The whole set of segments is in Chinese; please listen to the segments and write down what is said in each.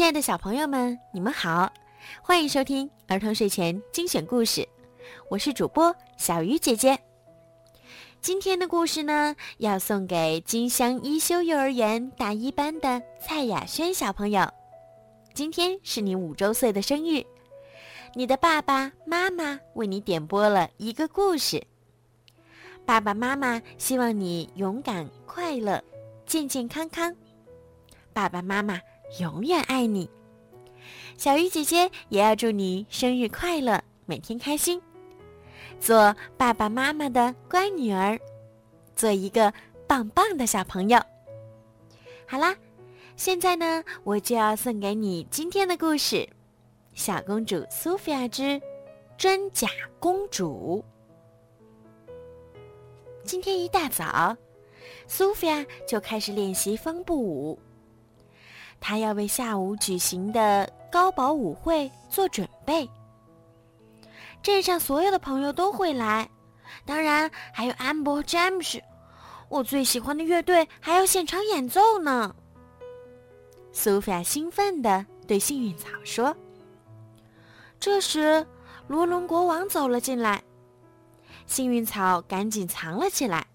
亲爱的小朋友们，你们好，欢迎收听儿童睡前精选故事，我是主播小鱼姐姐。今天的故事呢，要送给金乡一修幼儿园大一班的蔡雅轩小朋友。今天是你五周岁的生日，你的爸爸妈妈为你点播了一个故事。爸爸妈妈希望你勇敢、快乐、健健康康。爸爸妈妈永远爱你。小鱼姐姐也要祝你生日快乐，每天开心，做爸爸妈妈的乖女儿，做一个棒棒的小朋友。好啦，现在呢，我就要送给你今天的故事《小公主苏菲亚之真假公主》。今天一大早，苏菲亚就开始练习风步舞。他要为下午举行的高保舞会做准备。镇上所有的朋友都会来，当然还有安博、詹姆斯，我最喜欢的乐队还要现场演奏呢。苏菲亚兴奋地对幸运草说。这时，罗伦国王走了进来。幸运草赶紧藏了起来。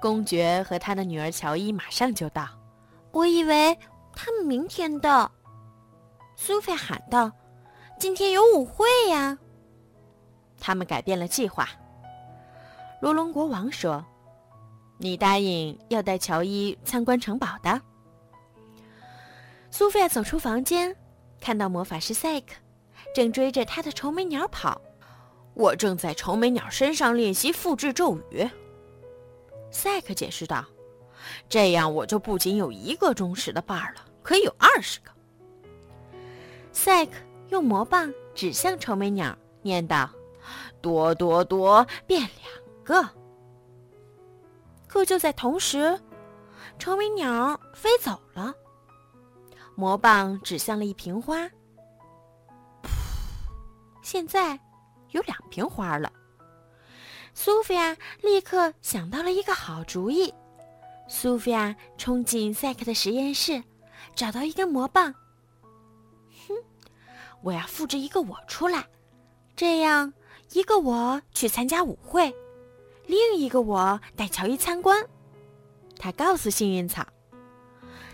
公爵和他的女儿乔伊马上就到。我以为他们明天到。苏菲喊道：“今天有舞会呀！”他们改变了计划。罗龙国王说：“你答应要带乔伊参观城堡的。”苏菲走出房间，看到魔法师赛克正追着他的愁眉鸟跑。我正在愁眉鸟身上练习复制咒语，赛克解释道：“这样我就不仅有一个忠实的伴儿了，可以有二十个。”赛克用魔棒指向臭美鸟，念道：“多多多，变两个。”可就在同时，臭美鸟飞走了，魔棒指向了一瓶花。现在。有两瓶花了。苏菲亚立刻想到了一个好主意。苏菲亚冲进赛克的实验室，找到一根魔棒。哼，我要复制一个我出来，这样一个我去参加舞会，另一个我带乔伊参观。他告诉幸运草。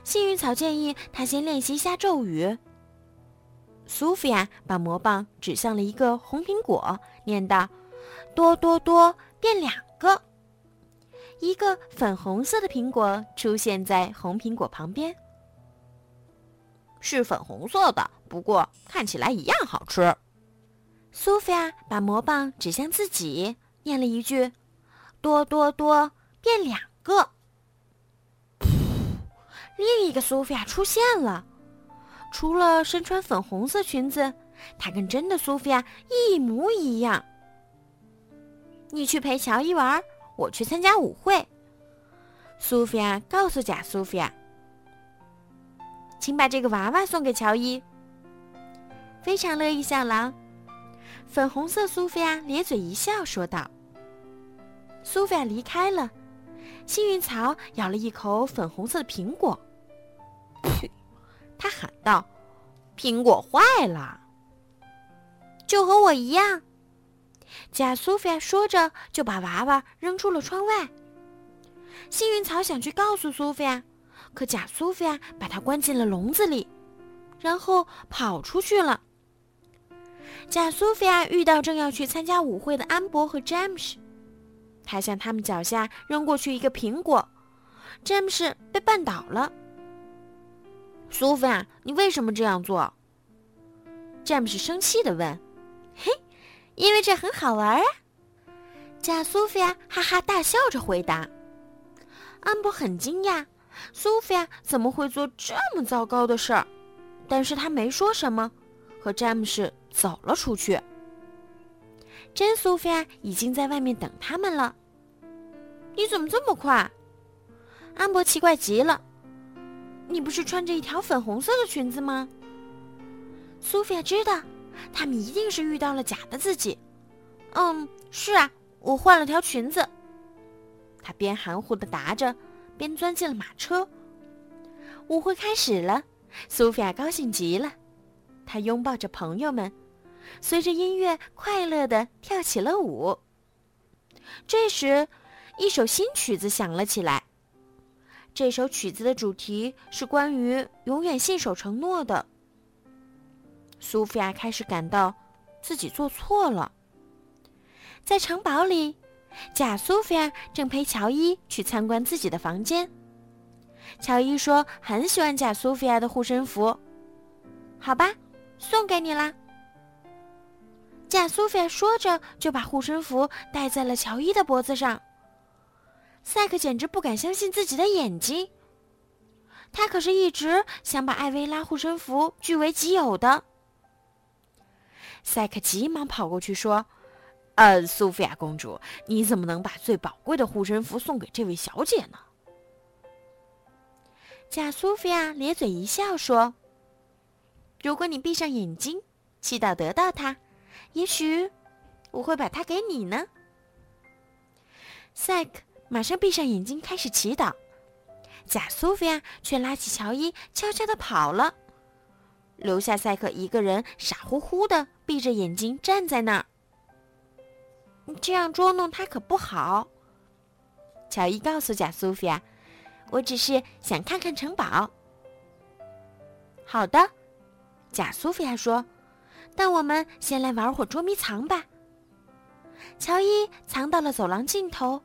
幸运草建议他先练习一下咒语。苏菲亚把魔棒指向了一个红苹果，念道：“多多多，变两个。”一个粉红色的苹果出现在红苹果旁边，是粉红色的，不过看起来一样好吃。苏菲亚把魔棒指向自己，念了一句：“多多多，变两个。”另一个苏菲亚出现了。除了身穿粉红色裙子，她跟真的苏菲亚一模一样。你去陪乔伊玩，我去参加舞会。苏菲亚告诉假苏菲亚：“请把这个娃娃送给乔伊。”非常乐意效劳。粉红色苏菲亚咧嘴一笑，说道：“苏菲亚离开了。”幸运草咬了一口粉红色的苹果。他喊道：“苹果坏了，就和我一样。”假苏菲亚说着，就把娃娃扔出了窗外。幸运草想去告诉苏菲亚，可假苏菲亚把它关进了笼子里，然后跑出去了。假苏菲亚遇到正要去参加舞会的安博和詹姆斯，他向他们脚下扔过去一个苹果，詹姆斯被绊倒了。苏菲亚，你为什么这样做？詹姆斯生气的问。“嘿，因为这很好玩啊！”假苏菲亚哈哈大笑着回答。安博很惊讶，苏菲亚怎么会做这么糟糕的事儿？但是他没说什么，和詹姆斯走了出去。真苏菲亚已经在外面等他们了。你怎么这么快？安博奇怪极了。你不是穿着一条粉红色的裙子吗？苏菲亚知道，他们一定是遇到了假的自己。嗯，是啊，我换了条裙子。他边含糊的答着，边钻进了马车。舞会开始了，苏菲亚高兴极了，她拥抱着朋友们，随着音乐快乐地跳起了舞。这时，一首新曲子响了起来。这首曲子的主题是关于永远信守承诺的。苏菲亚开始感到自己做错了。在城堡里，假苏菲亚正陪乔伊去参观自己的房间。乔伊说很喜欢假苏菲亚的护身符，好吧，送给你啦。假苏菲亚说着就把护身符戴在了乔伊的脖子上。赛克简直不敢相信自己的眼睛。他可是一直想把艾薇拉护身符据为己有的。赛克急忙跑过去说：“呃，苏菲亚公主，你怎么能把最宝贵的护身符送给这位小姐呢？”假苏菲亚咧嘴一笑说：“如果你闭上眼睛，祈祷得到它，也许我会把它给你呢。”赛克马上闭上眼睛开始祈祷，假苏菲亚却拉起乔伊，悄悄地跑了，留下赛克一个人傻乎乎的闭着眼睛站在那儿。这样捉弄他可不好。乔伊告诉假苏菲亚。我只是想看看城堡。好的，贾苏菲亚说：“但我们先来玩会捉迷藏吧。”乔伊藏到了走廊尽头，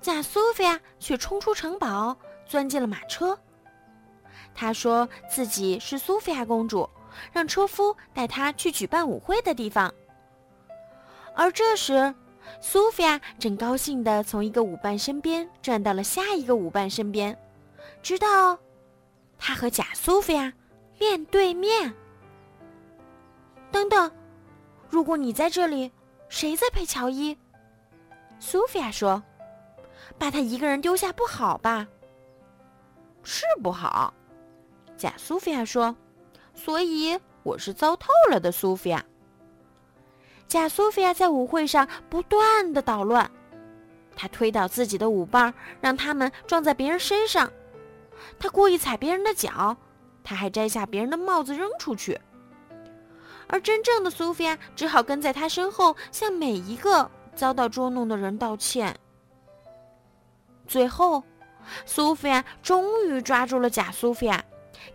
贾苏菲亚却冲出城堡，钻进了马车。他说自己是苏菲亚公主，让车夫带他去举办舞会的地方。而这时，苏菲亚正高兴地从一个舞伴身边转到了下一个舞伴身边，直到她和假苏菲亚面对面。等等，如果你在这里，谁在陪乔伊？苏菲亚说：“把他一个人丢下不好吧？”是不好，假苏菲亚说：“所以我是糟透了的，苏菲亚。”假苏菲亚在舞会上不断的捣乱，她推倒自己的舞伴，让他们撞在别人身上；她故意踩别人的脚，她还摘下别人的帽子扔出去。而真正的苏菲亚只好跟在她身后，向每一个遭到捉弄的人道歉。最后，苏菲亚终于抓住了假苏菲亚，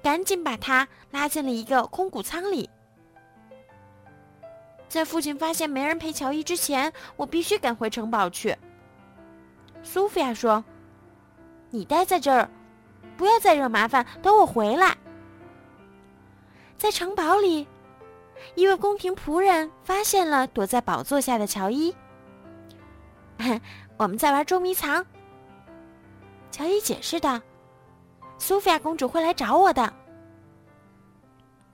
赶紧把他拉进了一个空谷仓里。在父亲发现没人陪乔伊之前，我必须赶回城堡去。苏菲亚说：“你待在这儿，不要再惹麻烦，等我回来。”在城堡里，一位宫廷仆人发现了躲在宝座下的乔伊。我们在玩捉迷藏。乔伊解释道：“苏菲亚公主会来找我的。”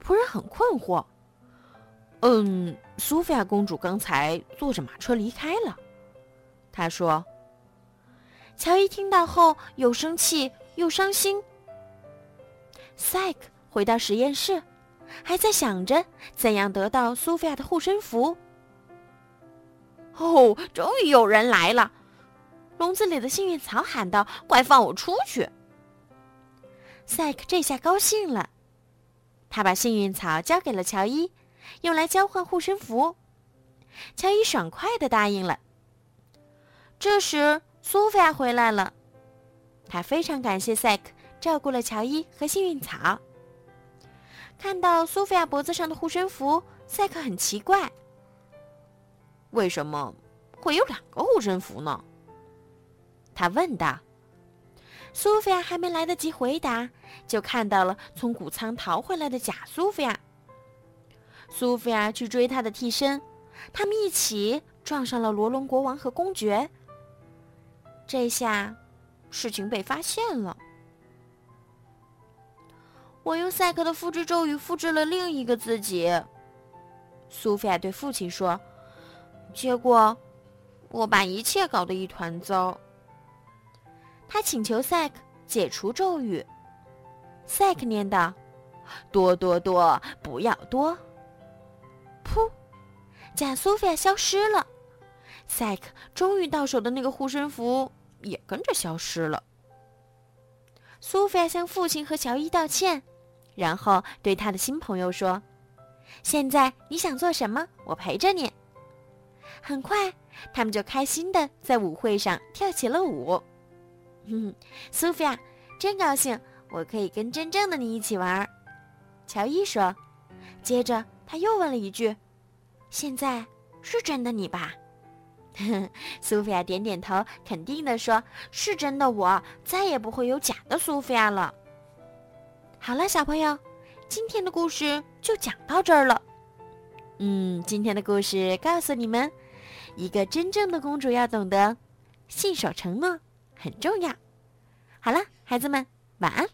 仆人很困惑。嗯，苏菲亚公主刚才坐着马车离开了。他说：“乔伊听到后又生气又伤心。”赛克回到实验室，还在想着怎样得到苏菲亚的护身符。哦，终于有人来了！笼子里的幸运草喊道：“快放我出去！”赛克这下高兴了，他把幸运草交给了乔伊。用来交换护身符，乔伊爽快的答应了。这时，苏菲亚回来了，她非常感谢赛克照顾了乔伊和幸运草。看到苏菲亚脖子上的护身符，赛克很奇怪：为什么会有两个护身符呢？他问道。苏菲亚还没来得及回答，就看到了从谷仓逃回来的假苏菲亚。苏菲亚去追他的替身，他们一起撞上了罗龙国王和公爵。这下，事情被发现了。我用赛克的复制咒语复制了另一个自己。苏菲亚对父亲说：“结果，我把一切搞得一团糟。”他请求赛克解除咒语。赛克念道：“多多多，不要多。”噗！假苏菲亚消失了，赛克终于到手的那个护身符也跟着消失了。苏菲亚向父亲和乔伊道歉，然后对他的新朋友说：“现在你想做什么？我陪着你。”很快，他们就开心的在舞会上跳起了舞。嗯，苏菲亚，真高兴，我可以跟真正的你一起玩。乔伊说。接着他又问了一句：“现在是真的你吧？” 苏菲亚点点头，肯定的说：“是真的，我再也不会有假的苏菲亚了。”好了，小朋友，今天的故事就讲到这儿了。嗯，今天的故事告诉你们，一个真正的公主要懂得信守承诺很重要。好了，孩子们，晚安。